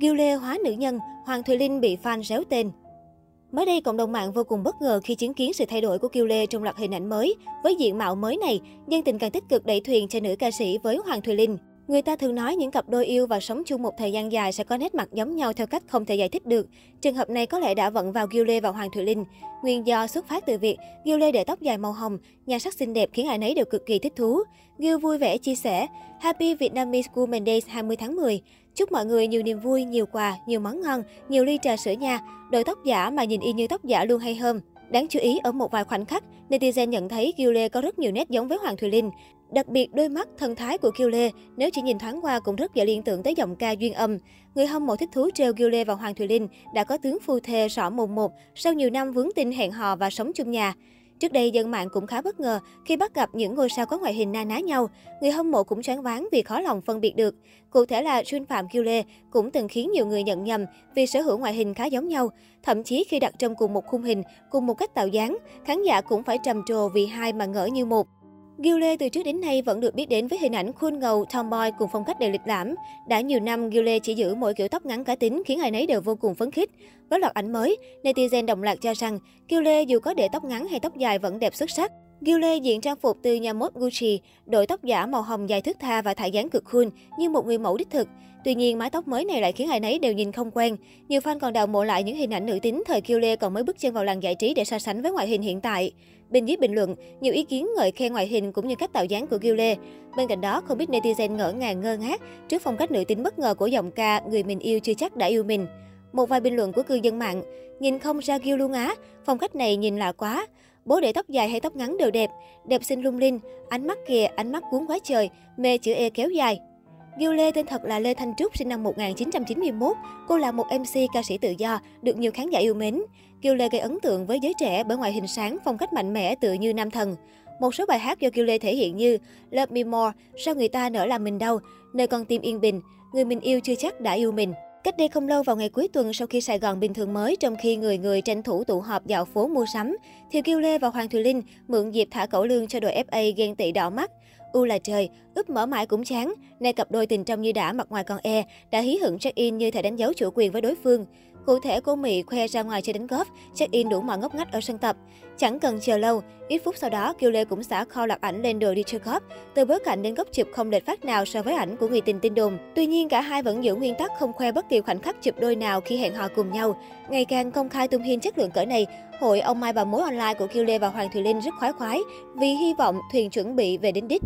Gil Lê hóa nữ nhân, Hoàng Thùy Linh bị fan réo tên. Mới đây, cộng đồng mạng vô cùng bất ngờ khi chứng kiến sự thay đổi của Kiều Lê trong loạt hình ảnh mới. Với diện mạo mới này, dân tình càng tích cực đẩy thuyền cho nữ ca sĩ với Hoàng Thùy Linh. Người ta thường nói những cặp đôi yêu và sống chung một thời gian dài sẽ có nét mặt giống nhau theo cách không thể giải thích được. Trường hợp này có lẽ đã vận vào Gil Lê và Hoàng Thùy Linh. Nguyên do xuất phát từ việc Gil Lê để tóc dài màu hồng, nhan sắc xinh đẹp khiến ai nấy đều cực kỳ thích thú. Gil vui vẻ chia sẻ, Happy Vietnamese Women Days 20 tháng 10. Chúc mọi người nhiều niềm vui, nhiều quà, nhiều món ngon, nhiều ly trà sữa nha. Đội tóc giả mà nhìn y như tóc giả luôn hay hơn. Đáng chú ý ở một vài khoảnh khắc, netizen nhận thấy Kiều Lê có rất nhiều nét giống với Hoàng Thùy Linh. Đặc biệt đôi mắt, thần thái của Kiều Lê, nếu chỉ nhìn thoáng qua cũng rất dễ liên tưởng tới giọng ca duyên âm. Người hâm mộ thích thú trêu Kiều Lê và Hoàng Thùy Linh đã có tướng phu thê rõ mồm một sau nhiều năm vướng tin hẹn hò và sống chung nhà. Trước đây, dân mạng cũng khá bất ngờ khi bắt gặp những ngôi sao có ngoại hình na ná nhau. Người hâm mộ cũng choáng váng vì khó lòng phân biệt được. Cụ thể là Jun Phạm Kiêu Lê cũng từng khiến nhiều người nhận nhầm vì sở hữu ngoại hình khá giống nhau. Thậm chí khi đặt trong cùng một khung hình, cùng một cách tạo dáng, khán giả cũng phải trầm trồ vì hai mà ngỡ như một. Gil Lê từ trước đến nay vẫn được biết đến với hình ảnh khuôn ngầu, tomboy cùng phong cách đầy lịch lãm. Đã nhiều năm, Gil Lê chỉ giữ mỗi kiểu tóc ngắn cá tính khiến ai nấy đều vô cùng phấn khích. Với loạt ảnh mới, netizen đồng loạt cho rằng Gil Lê dù có để tóc ngắn hay tóc dài vẫn đẹp xuất sắc. Gil diện trang phục từ nhà mốt Gucci, đội tóc giả màu hồng dài thước tha và thải dáng cực cool như một người mẫu đích thực. Tuy nhiên, mái tóc mới này lại khiến ai nấy đều nhìn không quen. Nhiều fan còn đào mộ lại những hình ảnh nữ tính thời Gil còn mới bước chân vào làng giải trí để so sánh với ngoại hình hiện tại. Bên dưới bình luận, nhiều ý kiến ngợi khen ngoại hình cũng như cách tạo dáng của Gil Bên cạnh đó, không biết netizen ngỡ ngàng ngơ ngác trước phong cách nữ tính bất ngờ của giọng ca Người mình yêu chưa chắc đã yêu mình. Một vài bình luận của cư dân mạng, nhìn không ra Gil luôn á, phong cách này nhìn lạ quá. Bố để tóc dài hay tóc ngắn đều đẹp, đẹp xinh lung linh, ánh mắt kìa, ánh mắt cuốn quá trời, mê chữ E kéo dài. Gil Lê tên thật là Lê Thanh Trúc, sinh năm 1991. Cô là một MC ca sĩ tự do, được nhiều khán giả yêu mến. Gil Lê gây ấn tượng với giới trẻ bởi ngoại hình sáng, phong cách mạnh mẽ tự như nam thần. Một số bài hát do Gil Lê thể hiện như Love Me More, Sao người ta nỡ làm mình đau, Nơi con tim yên bình, Người mình yêu chưa chắc đã yêu mình. Cách đây không lâu vào ngày cuối tuần sau khi Sài Gòn bình thường mới trong khi người người tranh thủ tụ họp dạo phố mua sắm, thì Kiều Lê và Hoàng Thùy Linh mượn dịp thả cẩu lương cho đội FA ghen tị đỏ mắt. U là trời, úp mở mãi cũng chán. Nay cặp đôi tình trong như đã mặt ngoài còn e, đã hí hửng check-in như thể đánh dấu chủ quyền với đối phương. Cụ thể, cô Mỹ khoe ra ngoài chơi đánh golf, check-in đủ mọi ngóc ngách ở sân tập. Chẳng cần chờ lâu, ít phút sau đó, Kiều Lê cũng xả kho loạt ảnh lên đường đi chơi golf, từ bối cảnh đến góc chụp không lệch phát nào so với ảnh của người tình tin đồn. Tuy nhiên, cả hai vẫn giữ nguyên tắc không khoe bất kỳ khoảnh khắc chụp đôi nào khi hẹn hò cùng nhau. Ngày càng công khai tung hiên chất lượng cỡ này, hội ông mai bà mối online của Kiều Lê và Hoàng Thùy Linh rất khoái khoái vì hy vọng thuyền chuẩn bị về đến đích.